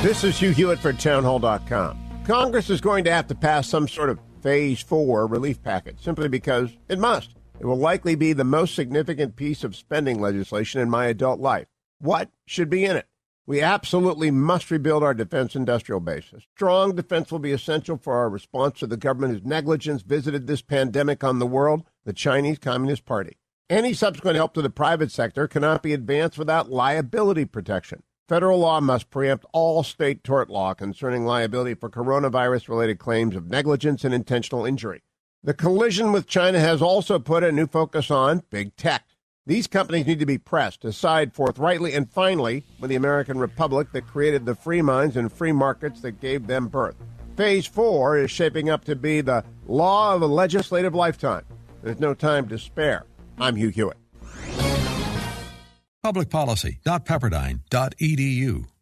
This is Hugh Hewitt for townhall.com. Congress is going to have to pass some sort of phase four relief package simply because it must. It will likely be the most significant piece of spending legislation in my adult life. What should be in it? We absolutely must rebuild our defense industrial base. A strong defense will be essential for our response to the government whose negligence visited this pandemic on the world, the Chinese Communist Party. Any subsequent help to the private sector cannot be advanced without liability protection. Federal law must preempt all state tort law concerning liability for coronavirus related claims of negligence and intentional injury. The collision with China has also put a new focus on big tech. These companies need to be pressed to side forthrightly and finally with the American Republic that created the free minds and free markets that gave them birth. Phase four is shaping up to be the law of a legislative lifetime. There's no time to spare. I'm Hugh Hewitt publicpolicy.pepperdine.edu.